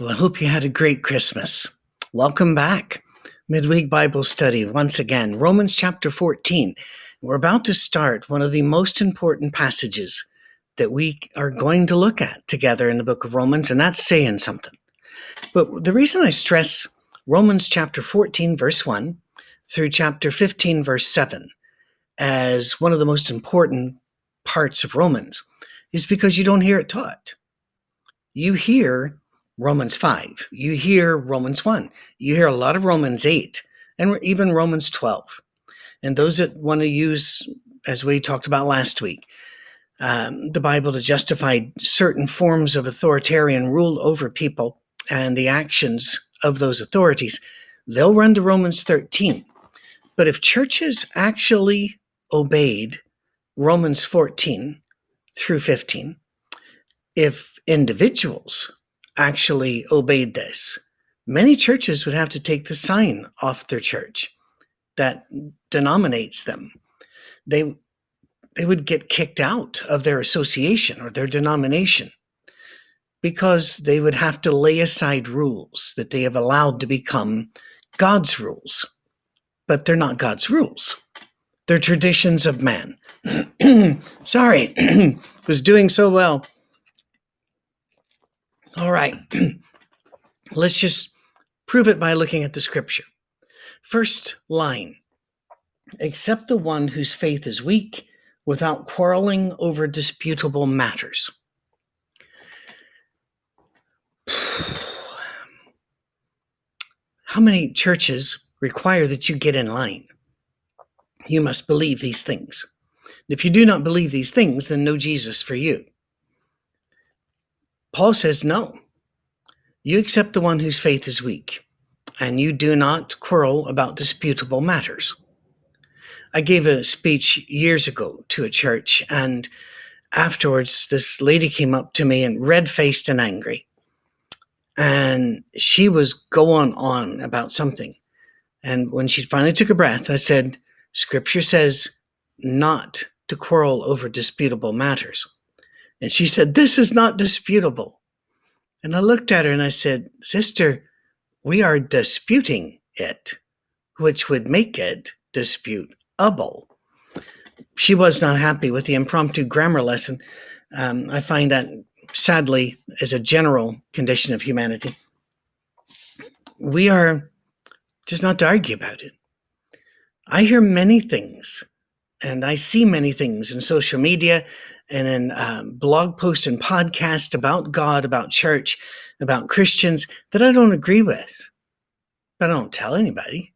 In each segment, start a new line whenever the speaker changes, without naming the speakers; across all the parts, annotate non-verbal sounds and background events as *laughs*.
Well, I hope you had a great Christmas. Welcome back. Midweek Bible study once again, Romans chapter 14. We're about to start one of the most important passages that we are going to look at together in the book of Romans, and that's saying something. But the reason I stress Romans chapter 14, verse 1 through chapter 15, verse 7 as one of the most important parts of Romans is because you don't hear it taught. You hear Romans 5, you hear Romans 1, you hear a lot of Romans 8, and even Romans 12. And those that want to use, as we talked about last week, um, the Bible to justify certain forms of authoritarian rule over people and the actions of those authorities, they'll run to Romans 13. But if churches actually obeyed Romans 14 through 15, if individuals actually obeyed this, many churches would have to take the sign off their church that denominates them. They they would get kicked out of their association or their denomination because they would have to lay aside rules that they have allowed to become God's rules. But they're not God's rules. They're traditions of man. *clears throat* Sorry, *clears throat* was doing so well. All right. *clears throat* Let's just prove it by looking at the scripture. First line Accept the one whose faith is weak without quarreling over disputable matters. *sighs* How many churches require that you get in line? You must believe these things. If you do not believe these things, then no Jesus for you. Paul says, no. You accept the one whose faith is weak, and you do not quarrel about disputable matters. I gave a speech years ago to a church, and afterwards, this lady came up to me and red faced and angry. And she was going on about something. And when she finally took a breath, I said, Scripture says not to quarrel over disputable matters. And she said, This is not disputable. And I looked at her and I said, Sister, we are disputing it, which would make it disputable. She was not happy with the impromptu grammar lesson. Um, I find that sadly is a general condition of humanity. We are just not to argue about it. I hear many things and I see many things in social media and in um, blog posts and podcasts about God, about church, about Christians that I don't agree with. But I don't tell anybody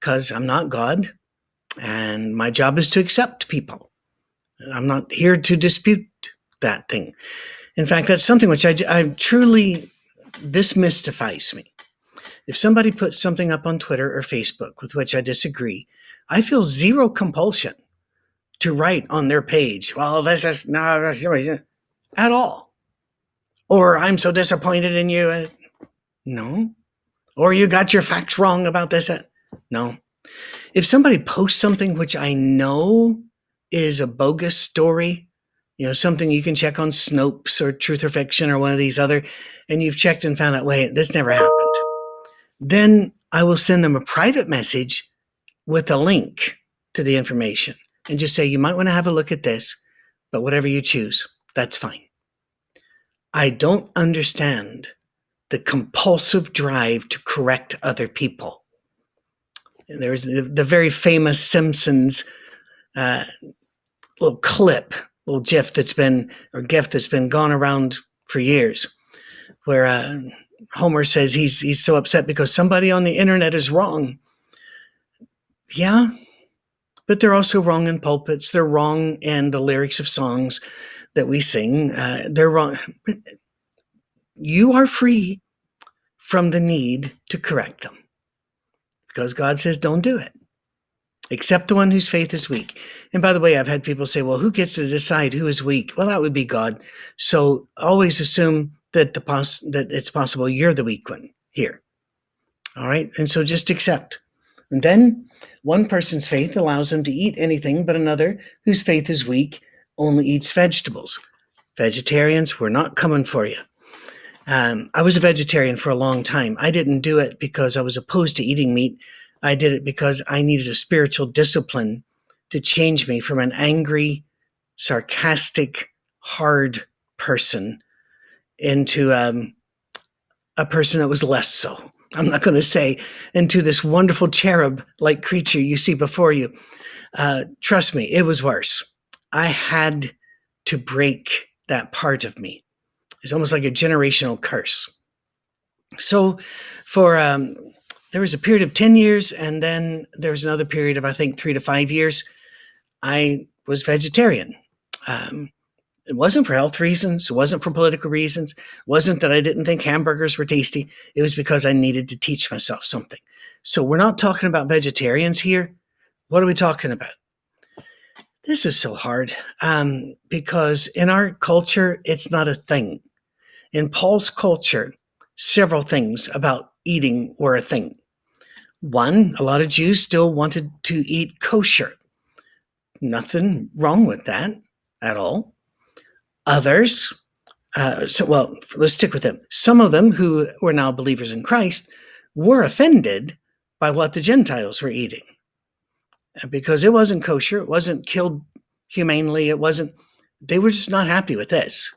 because I'm not God and my job is to accept people. I'm not here to dispute that thing. In fact, that's something which I, I truly, this mystifies me. If somebody puts something up on Twitter or Facebook with which I disagree, I feel zero compulsion to write on their page, well, this is not at all. Or I'm so disappointed in you. No. Or you got your facts wrong about this. No. If somebody posts something which I know is a bogus story, you know, something you can check on Snopes or Truth or Fiction or one of these other, and you've checked and found out, wait, this never happened, then I will send them a private message with a link to the information and just say, you might want to have a look at this, but whatever you choose, that's fine. I don't understand the compulsive drive to correct other people. There's the, the very famous Simpsons uh, little clip, little GIF that's been, or GIF that's been gone around for years, where uh, Homer says he's he's so upset because somebody on the internet is wrong. Yeah, but they're also wrong in pulpits. They're wrong in the lyrics of songs that we sing. Uh, they're wrong. You are free from the need to correct them because God says, don't do it. Except the one whose faith is weak. And by the way, I've had people say, well, who gets to decide who is weak? Well, that would be God. So always assume that the pos- that it's possible you're the weak one here. All right. And so just accept. And then one person's faith allows them to eat anything, but another, whose faith is weak, only eats vegetables. Vegetarians, we're not coming for you. Um, I was a vegetarian for a long time. I didn't do it because I was opposed to eating meat. I did it because I needed a spiritual discipline to change me from an angry, sarcastic, hard person into um, a person that was less so. I'm not going to say into this wonderful cherub like creature you see before you. Uh, trust me, it was worse. I had to break that part of me. It's almost like a generational curse. So, for um, there was a period of 10 years, and then there was another period of, I think, three to five years. I was vegetarian. Um, it wasn't for health reasons. It wasn't for political reasons. It wasn't that I didn't think hamburgers were tasty. It was because I needed to teach myself something. So we're not talking about vegetarians here. What are we talking about? This is so hard um, because in our culture, it's not a thing. In Paul's culture, several things about eating were a thing. One, a lot of Jews still wanted to eat kosher. Nothing wrong with that at all. Others, uh, so, well, let's stick with them. Some of them who were now believers in Christ were offended by what the Gentiles were eating. because it wasn't kosher, it wasn't killed humanely, it wasn't, they were just not happy with this.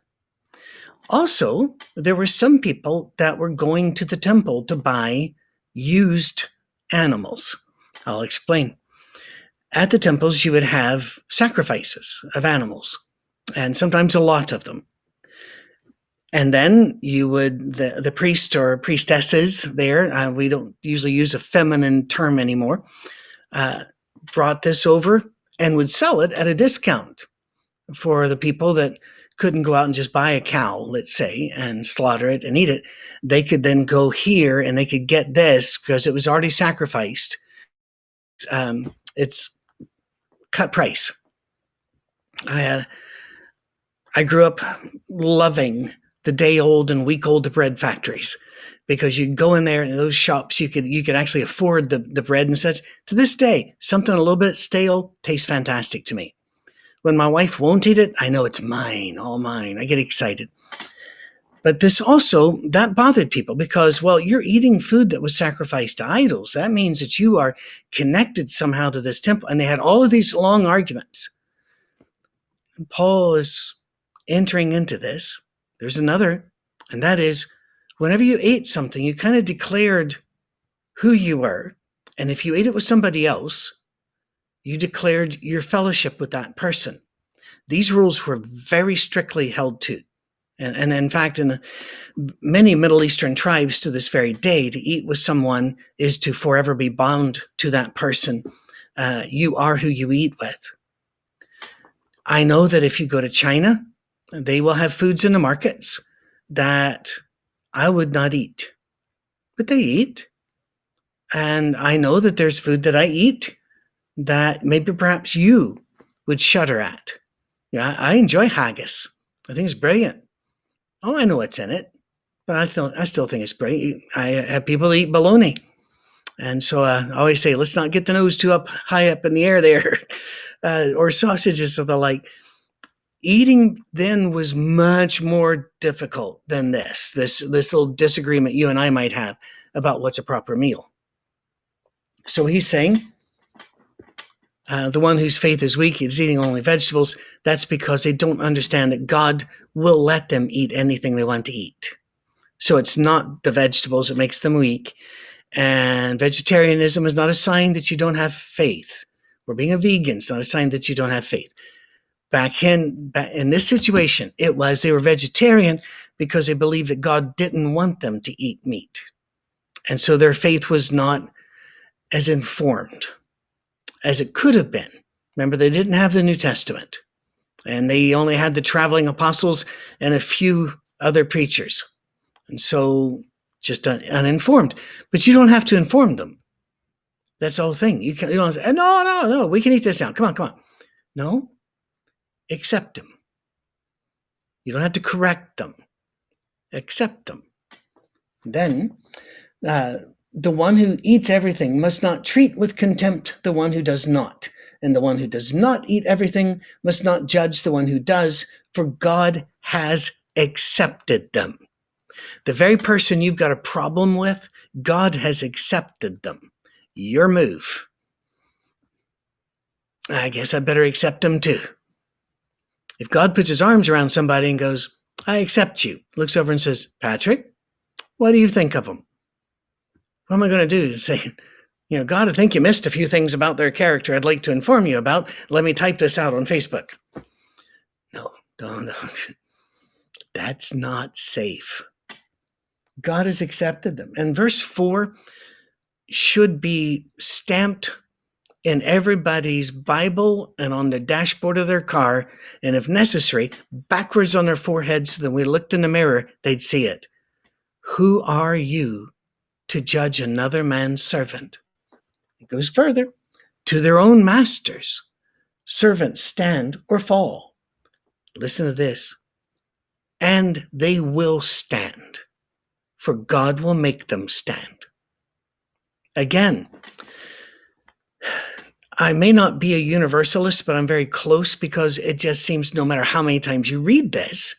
Also, there were some people that were going to the temple to buy used animals. I'll explain. At the temples, you would have sacrifices of animals and sometimes a lot of them. And then you would, the, the priest or priestesses there, uh, we don't usually use a feminine term anymore, uh, brought this over and would sell it at a discount for the people that couldn't go out and just buy a cow, let's say, and slaughter it and eat it. They could then go here and they could get this because it was already sacrificed. Um, it's cut price. I, uh, I grew up loving the day old and week old bread factories because you go in there and those shops you could you could actually afford the, the bread and such. To this day, something a little bit stale tastes fantastic to me. When my wife won't eat it, I know it's mine, all mine. I get excited. But this also that bothered people because well, you're eating food that was sacrificed to idols. That means that you are connected somehow to this temple. And they had all of these long arguments. And Paul is entering into this, there's another, and that is whenever you ate something, you kind of declared who you were. And if you ate it with somebody else, you declared your fellowship with that person. These rules were very strictly held to. And, and in fact, in many Middle Eastern tribes to this very day, to eat with someone is to forever be bound to that person. Uh, you are who you eat with. I know that if you go to China, they will have foods in the markets that I would not eat, but they eat. And I know that there's food that I eat that maybe perhaps you would shudder at. Yeah, I enjoy haggis. I think it's brilliant. Oh, I know what's in it, but I still, I still think it's brilliant. I have people eat bologna. And so uh, I always say, let's not get the nose too up high up in the air there, *laughs* uh, or sausages or the like eating then was much more difficult than this this this little disagreement you and i might have about what's a proper meal. So he's saying uh, the one whose faith is weak is eating only vegetables. That's because they don't understand that god will let them eat anything they want to eat. So it's not the vegetables that makes them weak. And vegetarianism is not a sign that you don't have faith. Or being a vegan. Is not a sign that you don't have faith back in back in this situation it was they were vegetarian because they believed that god didn't want them to eat meat. And so their faith was not as informed as it could have been. Remember they didn't have the new testament and they only had the traveling apostles and a few other preachers. And so just un- uninformed. But you don't have to inform them. That's the whole thing. You can you don't say, no no no we can eat this now. Come on come on. No accept them. You don't have to correct them, accept them. Then, uh, the one who eats everything must not treat with contempt the one who does not. And the one who does not eat everything must not judge the one who does, for God has accepted them. The very person you've got a problem with, God has accepted them. Your move. I guess I better accept them too. If God puts his arms around somebody and goes, I accept you, looks over and says, Patrick, what do you think of them? What am I going to do? *laughs* Say, you know, God, I think you missed a few things about their character I'd like to inform you about. Let me type this out on Facebook. No, don't. don't. *laughs* That's not safe. God has accepted them. And verse 4 should be stamped in everybody's Bible and on the dashboard of their car, and if necessary, backwards on their foreheads so that when we looked in the mirror, they'd see it. Who are you to judge another man's servant? It goes further to their own masters. Servants stand or fall. Listen to this. And they will stand, for God will make them stand. Again, I may not be a universalist, but I'm very close because it just seems no matter how many times you read this,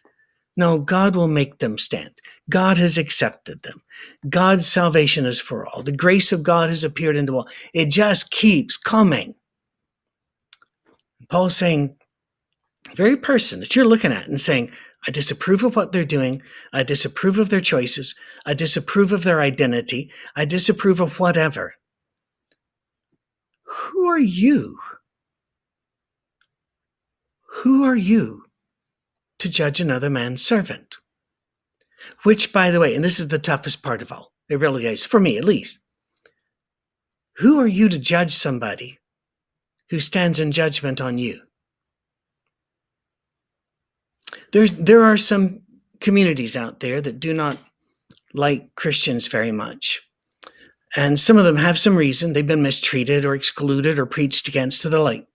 no, God will make them stand. God has accepted them. God's salvation is for all. The grace of God has appeared into all. It just keeps coming. Paul's saying, very person that you're looking at and saying, I disapprove of what they're doing. I disapprove of their choices. I disapprove of their identity. I disapprove of whatever. Who are you? Who are you to judge another man's servant? Which, by the way, and this is the toughest part of all, it really is, for me at least. Who are you to judge somebody who stands in judgment on you? There's, there are some communities out there that do not like Christians very much. And some of them have some reason. They've been mistreated or excluded or preached against to the light.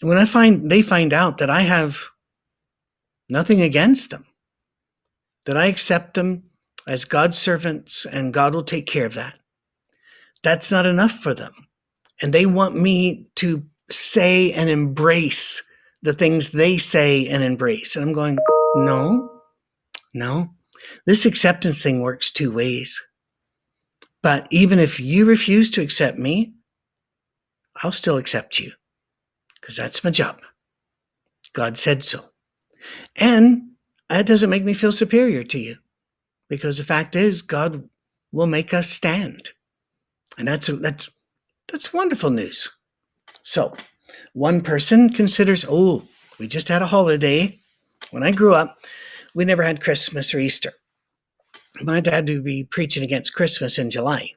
And when I find they find out that I have nothing against them, that I accept them as God's servants and God will take care of that, that's not enough for them. And they want me to say and embrace the things they say and embrace. And I'm going, no, no. This acceptance thing works two ways. But even if you refuse to accept me, I'll still accept you because that's my job. God said so. And that doesn't make me feel superior to you because the fact is, God will make us stand. And that's, that's, that's wonderful news. So, one person considers, oh, we just had a holiday. When I grew up, we never had Christmas or Easter my dad would be preaching against Christmas in July.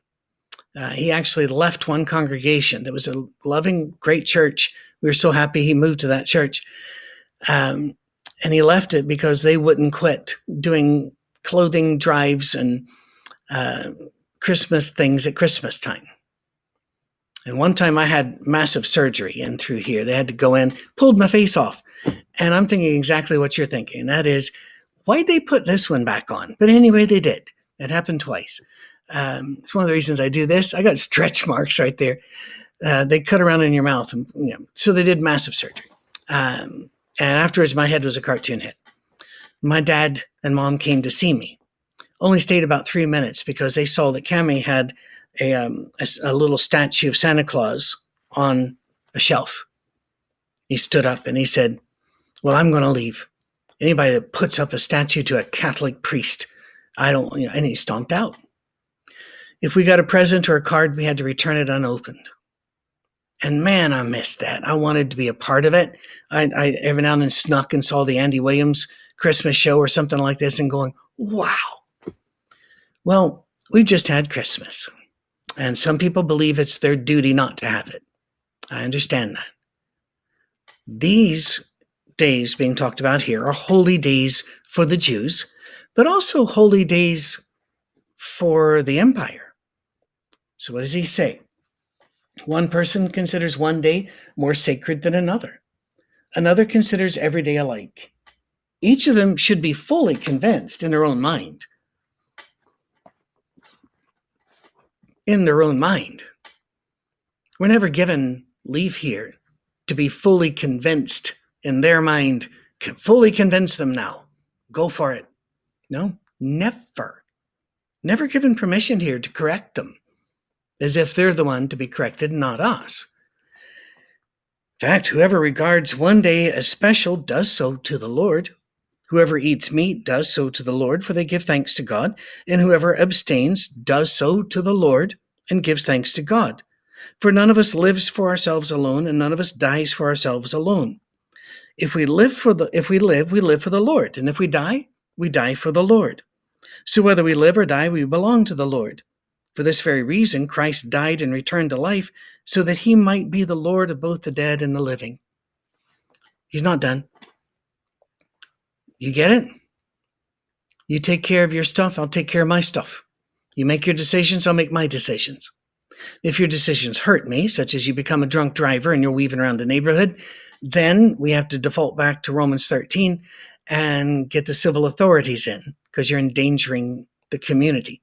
Uh, he actually left one congregation that was a loving, great church. We were so happy he moved to that church. Um, and he left it because they wouldn't quit doing clothing drives and uh, Christmas things at Christmas time. And one time I had massive surgery in through here. They had to go in, pulled my face off. And I'm thinking exactly what you're thinking. That is, Why'd they put this one back on? But anyway, they did. It happened twice. Um, it's one of the reasons I do this. I got stretch *laughs* marks right there. Uh, they cut around in your mouth, and you know, so they did massive surgery. Um, and afterwards, my head was a cartoon head. My dad and mom came to see me. Only stayed about three minutes because they saw that Cami had a, um, a, a little statue of Santa Claus on a shelf. He stood up and he said, "Well, I'm going to leave." Anybody that puts up a statue to a Catholic priest, I don't, you know, and he stomped out. If we got a present or a card, we had to return it unopened. And man, I missed that. I wanted to be a part of it. I, I every now and then snuck and saw the Andy Williams Christmas show or something like this and going, wow. Well, we've just had Christmas. And some people believe it's their duty not to have it. I understand that. These days being talked about here are holy days for the Jews, but also holy days for the empire. So, what does he say? One person considers one day more sacred than another, another considers every day alike. Each of them should be fully convinced in their own mind. In their own mind. We're never given leave here to be fully convinced in their mind can fully convince them now. Go for it. No, Never. Never given permission here to correct them, as if they're the one to be corrected, not us. In fact, whoever regards one day as special does so to the Lord. Whoever eats meat does so to the Lord, for they give thanks to God, and whoever abstains does so to the Lord and gives thanks to God. For none of us lives for ourselves alone, and none of us dies for ourselves alone. If we live for the if we live, we live for the Lord, and if we die, we die for the Lord. So whether we live or die, we belong to the Lord. For this very reason, Christ died and returned to life, so that he might be the Lord of both the dead and the living. He's not done. You get it? You take care of your stuff, I'll take care of my stuff. You make your decisions, I'll make my decisions. If your decisions hurt me, such as you become a drunk driver and you're weaving around the neighborhood, then we have to default back to Romans 13 and get the civil authorities in because you're endangering the community.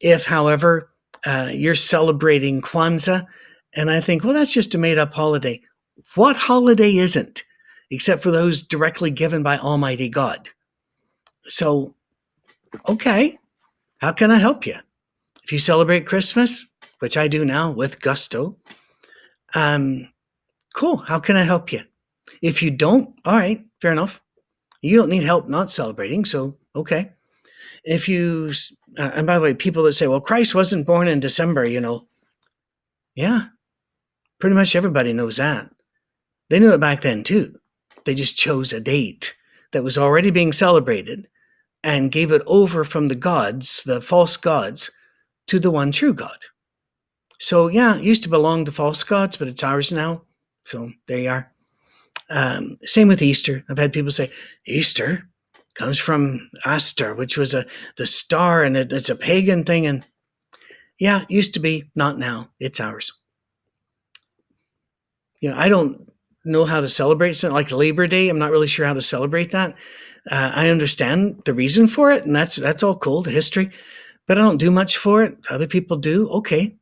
If, however, uh, you're celebrating Kwanzaa, and I think, well, that's just a made up holiday. What holiday isn't? except for those directly given by Almighty God. So, okay, how can I help you? If you celebrate Christmas, which I do now with gusto, um, cool, how can I help you? If you don't, all right, fair enough. You don't need help not celebrating, so okay. If you, uh, and by the way, people that say, well, Christ wasn't born in December, you know, yeah, pretty much everybody knows that. They knew it back then too. They just chose a date that was already being celebrated and gave it over from the gods, the false gods, to the one true God. So, yeah, it used to belong to false gods, but it's ours now. So, there you are. Um, same with Easter. I've had people say, Easter comes from Astor, which was a the star, and it, it's a pagan thing. And yeah, used to be, not now. It's ours. You know, I don't know how to celebrate something like Labor Day. I'm not really sure how to celebrate that. Uh, I understand the reason for it, and that's that's all cool, the history, but I don't do much for it. Other people do. Okay,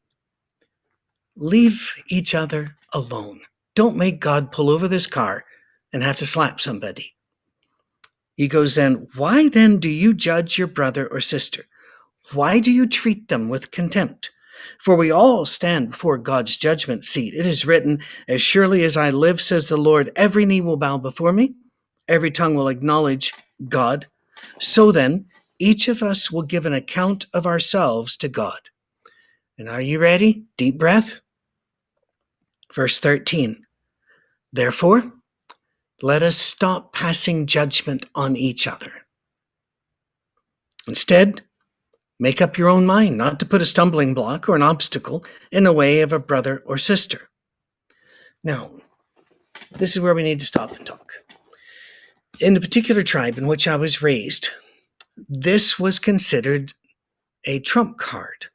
leave each other alone. Don't make God pull over this car and have to slap somebody. He goes then, why then do you judge your brother or sister? Why do you treat them with contempt? For we all stand before God's judgment seat. It is written, As surely as I live, says the Lord, every knee will bow before me, every tongue will acknowledge God. So then, each of us will give an account of ourselves to God. And are you ready? Deep breath. Verse 13. Therefore, let us stop passing judgment on each other. Instead, Make up your own mind not to put a stumbling block or an obstacle in the way of a brother or sister. Now, this is where we need to stop and talk. In the particular tribe in which I was raised, this was considered a trump card,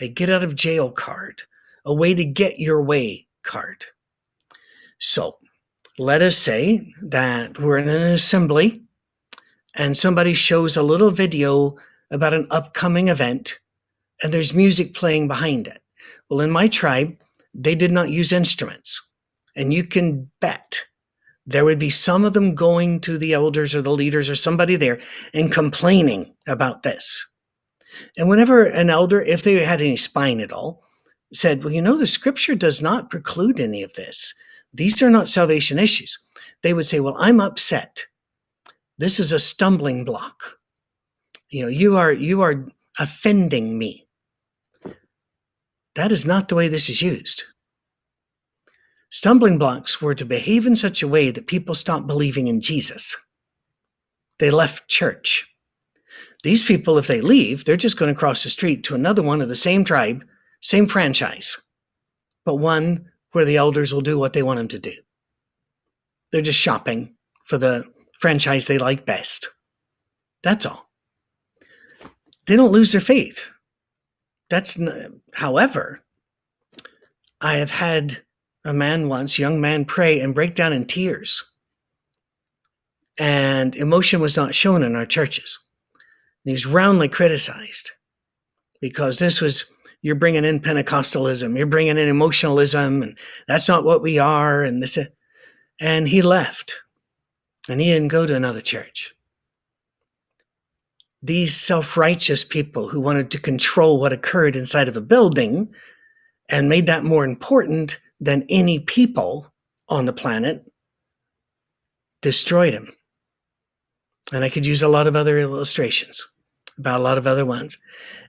a get out of jail card, a way to get your way card. So let us say that we're in an assembly and somebody shows a little video about an upcoming event and there's music playing behind it. Well, in my tribe, they did not use instruments. And you can bet there would be some of them going to the elders or the leaders or somebody there and complaining about this. And whenever an elder, if they had any spine at all, said, Well, you know, the scripture does not preclude any of this. These are not salvation issues. They would say, Well, I'm upset. This is a stumbling block. You know you are you are offending me. That is not the way this is used. Stumbling blocks were to behave in such a way that people stopped believing in jesus. They left church. These people if they leave they're just going to cross the street to another one of the same tribe same franchise but one where the elders will do what they want them to do they're just shopping for the franchise they like best that's all they don't lose their faith. That's, however, I have had a man once, young man, pray and break down in tears. And emotion was not shown in our churches. He was roundly criticized because this was, you're bringing in Pentecostalism, you're bringing in emotionalism, and that's not what we are. And this, and he left and he didn't go to another church. these self righteous people who wanted to control what occurred inside of a building and made that more important than any people on the planet destroyed him. And I could use a lot of other illustrations about a lot of other ones.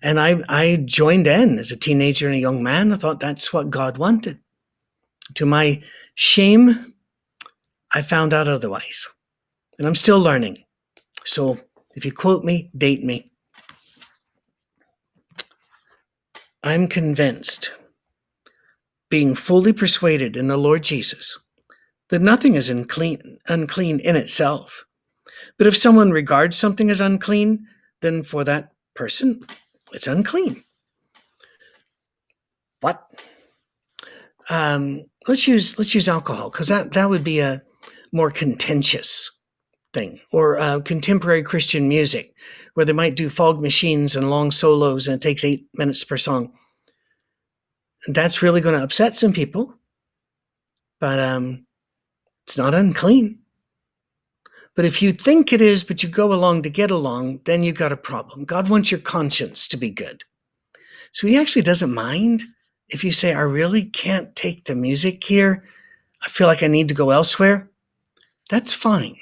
And I, I joined in as a teenager and a young man. I thought that's what God wanted. To my shame, I found out otherwise. And I'm still learning. So if you quote me, date me. I'm convinced, being fully persuaded in the Lord Jesus, that nothing is unclean, unclean in itself. But if someone regards something as unclean, then for that person, it's unclean. What? Um, let's use let's use alcohol because that that would be a more contentious thing, or uh, contemporary Christian music, where they might do fog machines and long solos, and it takes eight minutes per song. That's really going to upset some people, but um, it's not unclean. But if you think it is, but you go along to get along, then you've got a problem. God wants your conscience to be good. So he actually doesn't mind if you say, I really can't take the music here. I feel like I need to go elsewhere. That's fine.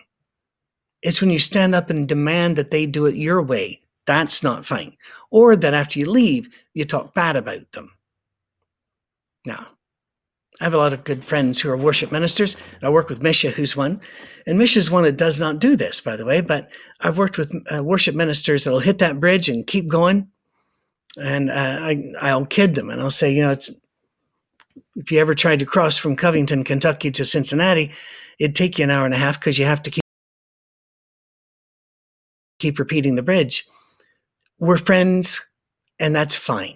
It's when you stand up and demand that they do it your way. That's not fine. Or that after you leave, you talk bad about them. Now, I have a lot of good friends who are worship ministers. I work with Misha, who's one. And Misha's one that does not do this, by the way, but I've worked with uh, worship ministers that'll hit that bridge and keep going. And uh, I, I'll kid them and I'll say, you know, it's, if you ever tried to cross from Covington, Kentucky to Cincinnati, it'd take you an hour and a half because you have to keep, keep repeating the bridge. We're friends, and that's fine.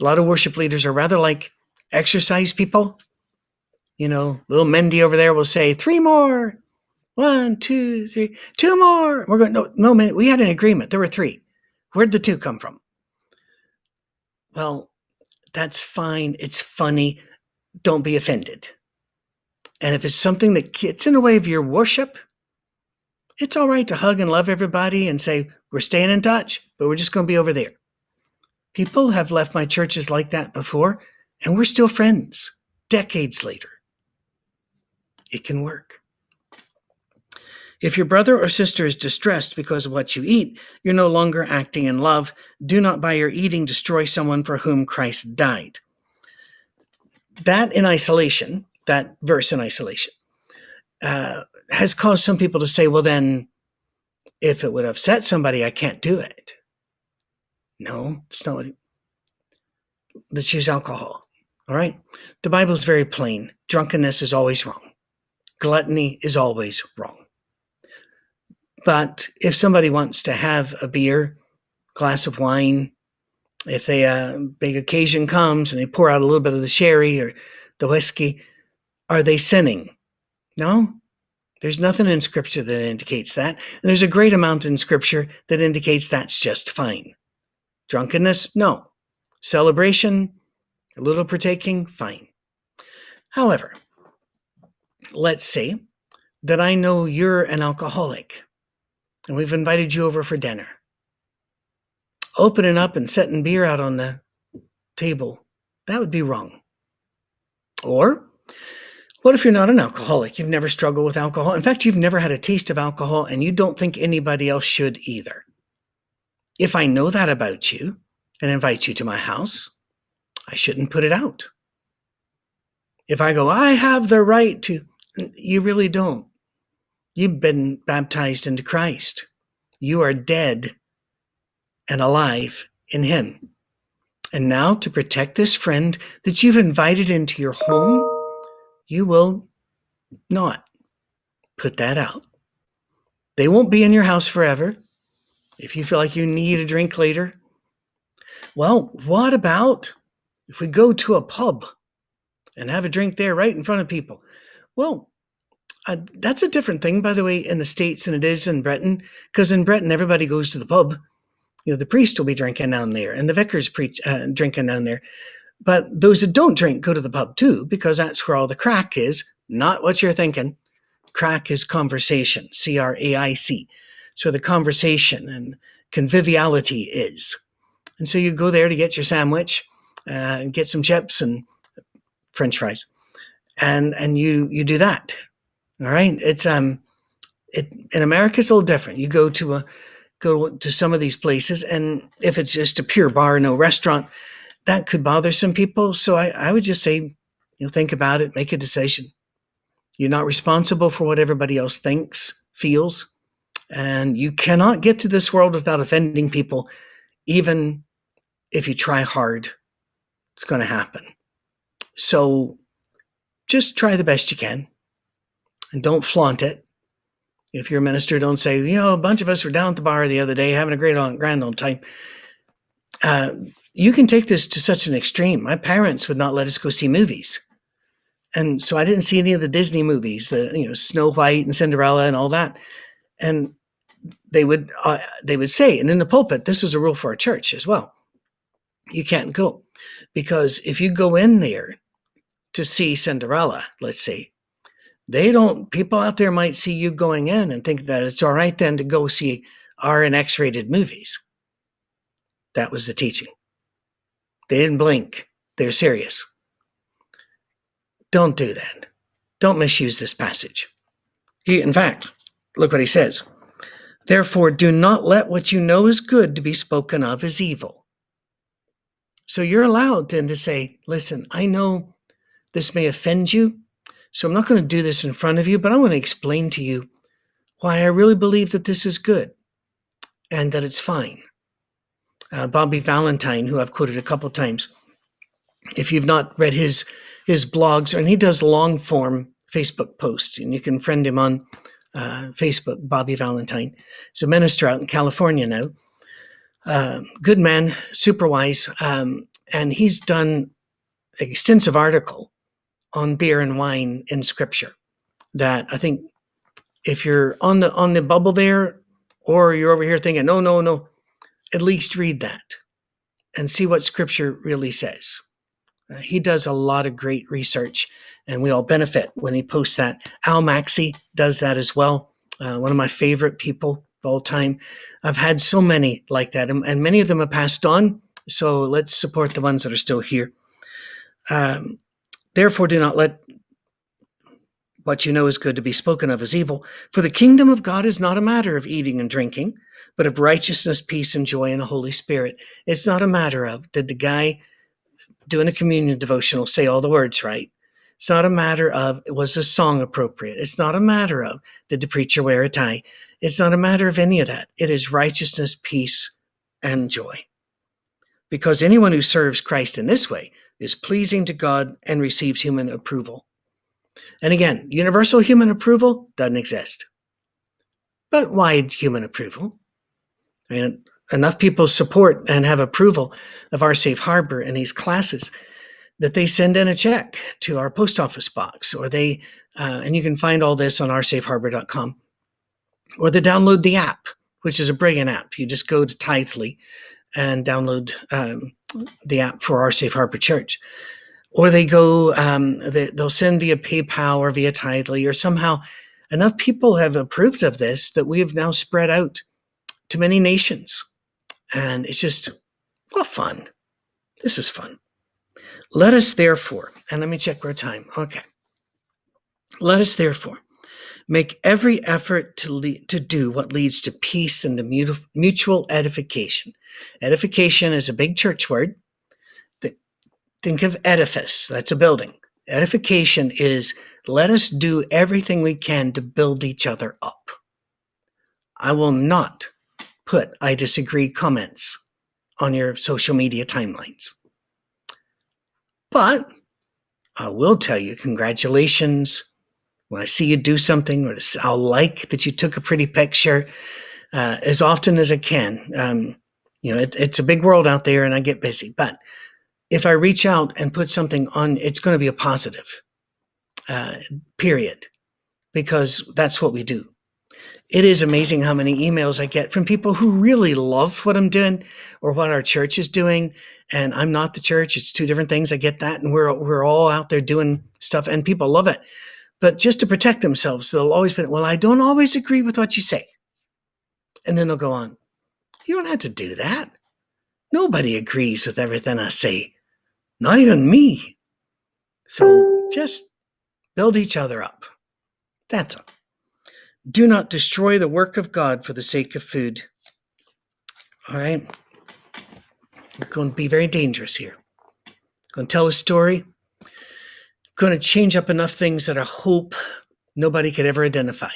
A lot of worship leaders are rather like exercise people. You know, little Mendy over there will say, three more. One, two, three, two more. We're going, no, no, man, we had an agreement. There were three. Where'd the two come from? Well, that's fine. It's funny. Don't be offended. And if it's something that gets in the way of your worship, it's all right to hug and love everybody and say, we're staying in touch, but we're just going to be over there. People have left my churches like that before, and we're still friends decades later. It can work. If your brother or sister is distressed because of what you eat, you're no longer acting in love. Do not by your eating destroy someone for whom Christ died. That in isolation, that verse in isolation, uh, has caused some people to say, well, then, if it would upset somebody, I can't do it. No, it's not. Let's use alcohol. All right. The Bible is very plain. Drunkenness is always wrong. Gluttony is always wrong. But if somebody wants to have a beer, glass of wine, if a uh, big occasion comes and they pour out a little bit of the sherry or the whiskey, are they sinning? No. There's nothing in Scripture that indicates that. And there's a great amount in Scripture that indicates that's just fine. Drunkenness? No. Celebration? A little partaking, fine. However, let's say that I know you're an alcoholic and we've invited you over for dinner. Opening up and setting beer out on the table, that would be wrong. Or what if you're not an alcoholic? You've never struggled with alcohol. In fact, you've never had a taste of alcohol and you don't think anybody else should either. If I know that about you and invite you to my house, I shouldn't put it out. If I go, I have the right to, you really don't. You've been baptized into Christ. You are dead and alive in Him. And now, to protect this friend that you've invited into your home, you will not put that out. They won't be in your house forever. If you feel like you need a drink later, well, what about if we go to a pub and have a drink there right in front of people, well, uh, that's a different thing, by the way, in the States than it is in Britain, because in Britain, everybody goes to the pub. You know, the priest will be drinking down there and the vicar's preach, uh, drinking down there. But those that don't drink go to the pub too, because that's where all the crack is, not what you're thinking. Crack is conversation, C R A I C. So the conversation and conviviality is. And so you go there to get your sandwich, uh, get some chips and French fries, and and you you do that. All right, it's um, it in America it's a little different. You go to a go to some of these places, and if it's just a pure bar, no restaurant, that could bother some people. So I, I would just say, you know, think about it, make a decision. You're not responsible for what everybody else thinks, feels, and you cannot get to this world without offending people, even if you try hard. It's going to happen. So just try the best you can and don't flaunt it. If you're a minister, don't say, you know, a bunch of us were down at the bar the other day having a great on, grand old time. Uh, you can take this to such an extreme. My parents would not let us go see movies. And so I didn't see any of the Disney movies, the you know Snow White and Cinderella and all that. And they would uh, they would say, and in the pulpit, this was a rule for our church as well. You can't go because if you go in there to see Cinderella, let's say, they don't, people out there might see you going in and think that it's all right then to go see R and X rated movies. That was the teaching. They didn't blink, they're serious. Don't do that. Don't misuse this passage. He, in fact, look what he says. Therefore, do not let what you know is good to be spoken of as evil. So you're allowed then to say, listen, I know this may offend you. So I'm not going to do this in front of you, but I want to explain to you why I really believe that this is good and that it's fine. Uh, Bobby Valentine, who I've quoted a couple times, if you've not read his his blogs, and he does long form Facebook posts, and you can friend him on uh, Facebook, Bobby Valentine. He's a minister out in California now. Uh, good man, super wise, um, and he's done an extensive article on beer and wine in scripture that I think if you're on the on the bubble there or you're over here thinking no no no at least read that and see what scripture really says. Uh, he does a lot of great research and we all benefit when he posts that. Al Maxey does that as well uh, one of my favorite people of all time i've had so many like that and, and many of them have passed on so let's support the ones that are still here um, Therefore, do not let what you know is good to be spoken of as evil. For the kingdom of God is not a matter of eating and drinking, but of righteousness, peace, and joy in the Holy Spirit. It's not a matter of did the guy doing a communion devotional say all the words right? It's not a matter of was the song appropriate. It's not a matter of did the preacher wear a tie. It's not a matter of any of that. It is righteousness, peace, and joy. Because anyone who serves Christ in this way is pleasing to God and receives human approval. And again, universal human approval doesn't exist. But wide human approval. I mean, enough people support and have approval of our safe harbor and these classes that they send in a check to our post office box, or they, uh, and you can find all this on oursafeharbor.com, or they download the app, which is a brilliant app. You just go to Tithely and download um, the app for our Safe Harbor Church. Or they go, um, they, they'll send via PayPal or via Tithely, or somehow enough people have approved of this that we have now spread out to many nations. And it's just, well, fun. This is fun. Let us therefore, and let me check our time. Okay. Let us therefore make every effort to to do what leads to peace and to mutual edification. Edification is a big church word. Think of edifice, that's a building. Edification is let us do everything we can to build each other up. I will not put I disagree comments on your social media timelines. But I will tell you, congratulations. When I see you do something, or I'll like that you took a pretty picture uh, as often as I can. Um, you know, it, it's a big world out there and I get busy. But if I reach out and put something on, it's going to be a positive, uh, period, because that's what we do. It is amazing how many emails I get from people who really love what I'm doing or what our church is doing. And I'm not the church. It's two different things. I get that. And we're, we're all out there doing stuff and people love it. But just to protect themselves, they'll always be, well, I don't always agree with what you say. And then they'll go on, You don't have to do that. Nobody agrees with everything I say, not even me. So just build each other up. That's all. Do not destroy the work of God for the sake of food. All right? We're going to be very dangerous here. I'm Going to tell a story. Going to change up enough things that I hope nobody could ever identify.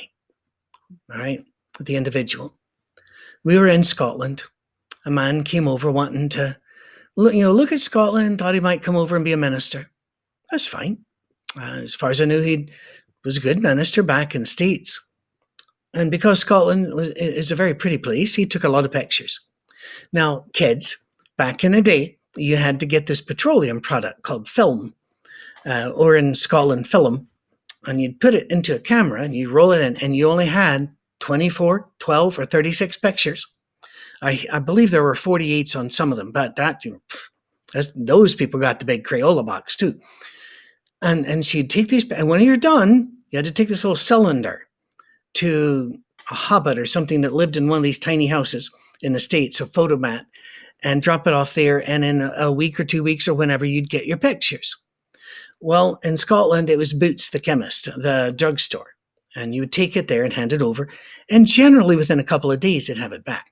All right? The individual. We were in Scotland. A man came over wanting to, you know, look at Scotland. Thought he might come over and be a minister. That's fine. Uh, as far as I knew, he was a good minister back in the States. And because Scotland is a very pretty place, he took a lot of pictures. Now, kids, back in the day, you had to get this petroleum product called film, uh, or in Scotland, film, and you'd put it into a camera and you roll it in, and you only had 24, 12, or 36 pictures. I, I believe there were 48s on some of them, but that, you know, those people got the big Crayola box too. And, and she'd take these, and when you're done, you had to take this little cylinder to a hobbit or something that lived in one of these tiny houses in the States, a Fotomat, and drop it off there. And in a week or two weeks or whenever, you'd get your pictures. Well, in Scotland, it was Boots the chemist, the drugstore. And you would take it there and hand it over. And generally, within a couple of days, they'd have it back.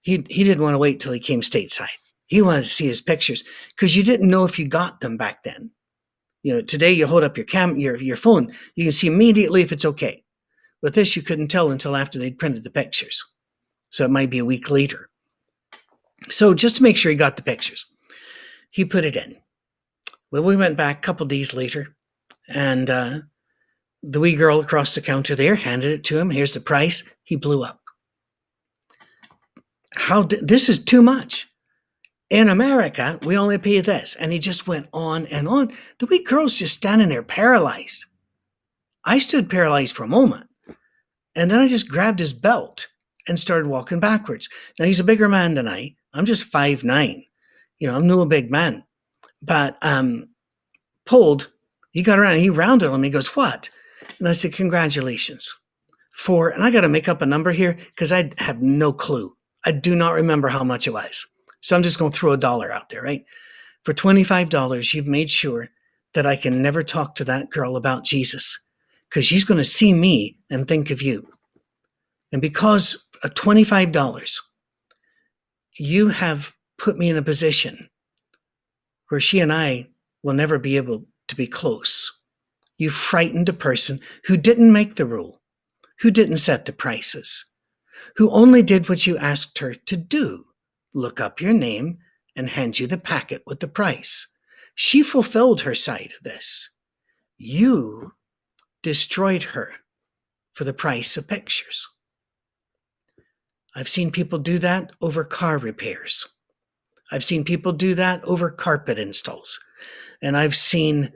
He, he didn't want to wait till he came stateside. He wanted to see his pictures because you didn't know if you got them back then. You know, today you hold up your cam, your, your phone, you can see immediately if it's okay. With this, you couldn't tell until after they'd printed the pictures. So it might be a week later. So just to make sure he got the pictures, he put it in. Well, we went back a couple days later, and uh, the wee girl across the counter there handed it to him. Here's the price. He blew up. How this is too much. In America, we only pay this, and he just went on and on. The wee girl's just standing there paralyzed. I stood paralyzed for a moment. And then I just grabbed his belt and started walking backwards. Now he's a bigger man than I. I'm just five nine. You know, I'm no big man. But um pulled, he got around, he rounded on me, he goes, What? And I said, Congratulations. For and I gotta make up a number here because I have no clue. I do not remember how much it was. So I'm just gonna throw a dollar out there, right? For $25, you've made sure that I can never talk to that girl about Jesus because she's going to see me and think of you. And because of $25, you have put me in a position where she and I will never be able to be close. You frightened a person who didn't make the rule, who didn't set the prices, who only did what you asked her to do look up your name and hand you the packet with the price. She fulfilled her side of this. You destroyed her for the price of pictures. I've seen people do that over car repairs. I've seen people do that over carpet installs. And I've seen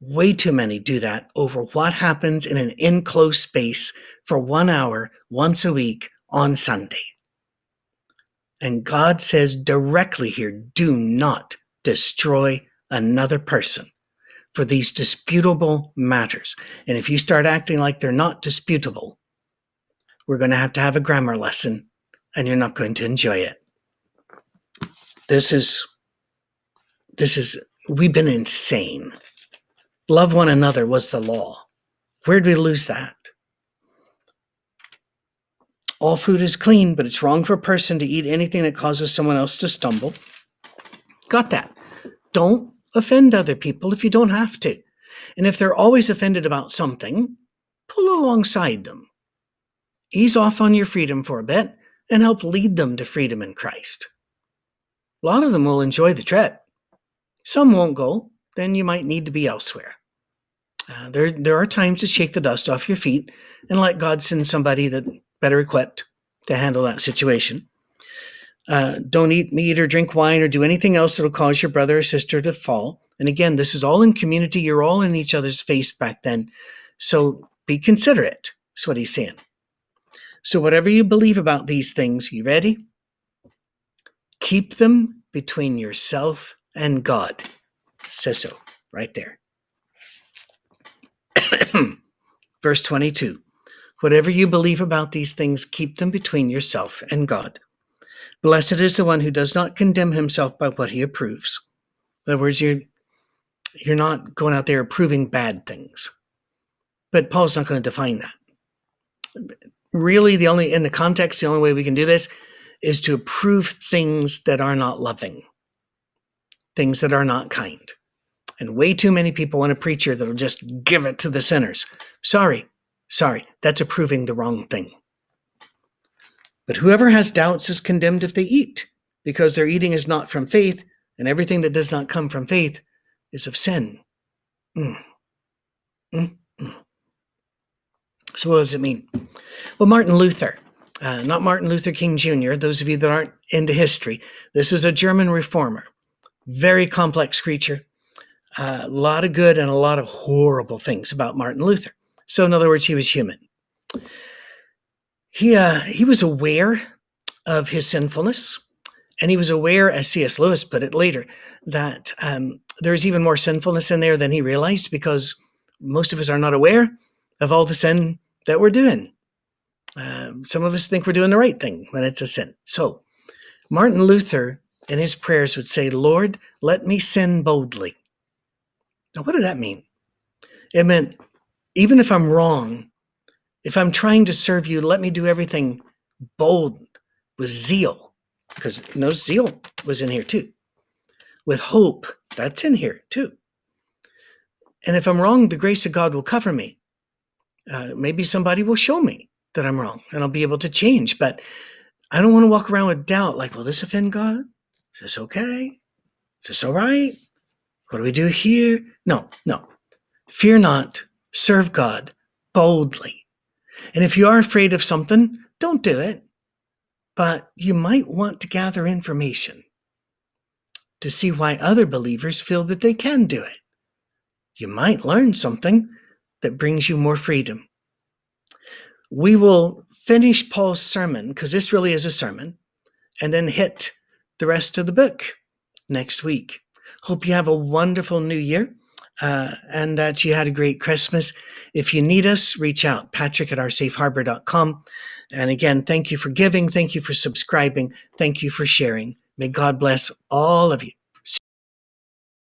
way too many do that over what happens in an enclosed space for one hour once a week on Sunday. And God says directly here do not destroy another person for these disputable matters. And if you start acting like they're not disputable, we're going to have to have a grammar lesson and you're not going to enjoy it. This is, this is, we've been insane. Love one another was the law. Where did we lose that? All food is clean, but it's wrong for a person to eat anything that causes someone else to stumble. Got that? Don't offend other people if you don't have to. And if they're always offended about something, pull alongside them. Ease off on your freedom for a bit and help lead them to freedom in Christ. A lot of them will enjoy the trip. Some won't go, then you might need to be elsewhere. Uh, there, there are times to shake the dust off your feet and let God send somebody that better equipped to handle that situation. Uh, don't eat meat or drink wine or do anything else that'll cause your brother or sister to fall. And again, this is all in community. You're all in each other's face back then. So be considerate, is what he's saying. So, whatever you believe about these things, you ready? Keep them between yourself and God. Says so, right there. *clears throat* Verse 22 Whatever you believe about these things, keep them between yourself and God. Blessed is the one who does not condemn himself by what he approves. In other words, you're, you're not going out there approving bad things. But Paul's not going to define that. Really, the only, in the context, the only way we can do this is to approve things that are not loving, things that are not kind. And way too many people want a preacher that'll just give it to the sinners. Sorry, sorry, that's approving the wrong thing. But whoever has doubts is condemned if they eat, because their eating is not from faith, and everything that does not come from faith is of sin. Mm. Mm, mm. So, what does it mean? Well, Martin Luther, uh, not Martin Luther King Jr., those of you that aren't into history, this was a German reformer, very complex creature, uh, a lot of good and a lot of horrible things about Martin Luther. So, in other words, he was human. He, uh, he was aware of his sinfulness, and he was aware, as C.S. Lewis put it later, that um, there's even more sinfulness in there than he realized because most of us are not aware of all the sin that we're doing. Um, some of us think we're doing the right thing when it's a sin. So, Martin Luther in his prayers would say, Lord, let me sin boldly. Now, what did that mean? It meant, even if I'm wrong, if I'm trying to serve you, let me do everything bold with zeal. Because no zeal was in here too. With hope, that's in here too. And if I'm wrong, the grace of God will cover me. Uh, maybe somebody will show me that I'm wrong and I'll be able to change. But I don't want to walk around with doubt like, will this offend God? Is this okay? Is this all right? What do we do here? No, no. Fear not, serve God boldly. And if you are afraid of something, don't do it. But you might want to gather information to see why other believers feel that they can do it. You might learn something that brings you more freedom. We will finish Paul's sermon, because this really is a sermon, and then hit the rest of the book next week. Hope you have a wonderful new year uh, and that you had a great Christmas. If you need us, reach out, patrick at oursafeharbor.com. And again, thank you for giving. Thank you for subscribing. Thank you for sharing. May God bless all of you.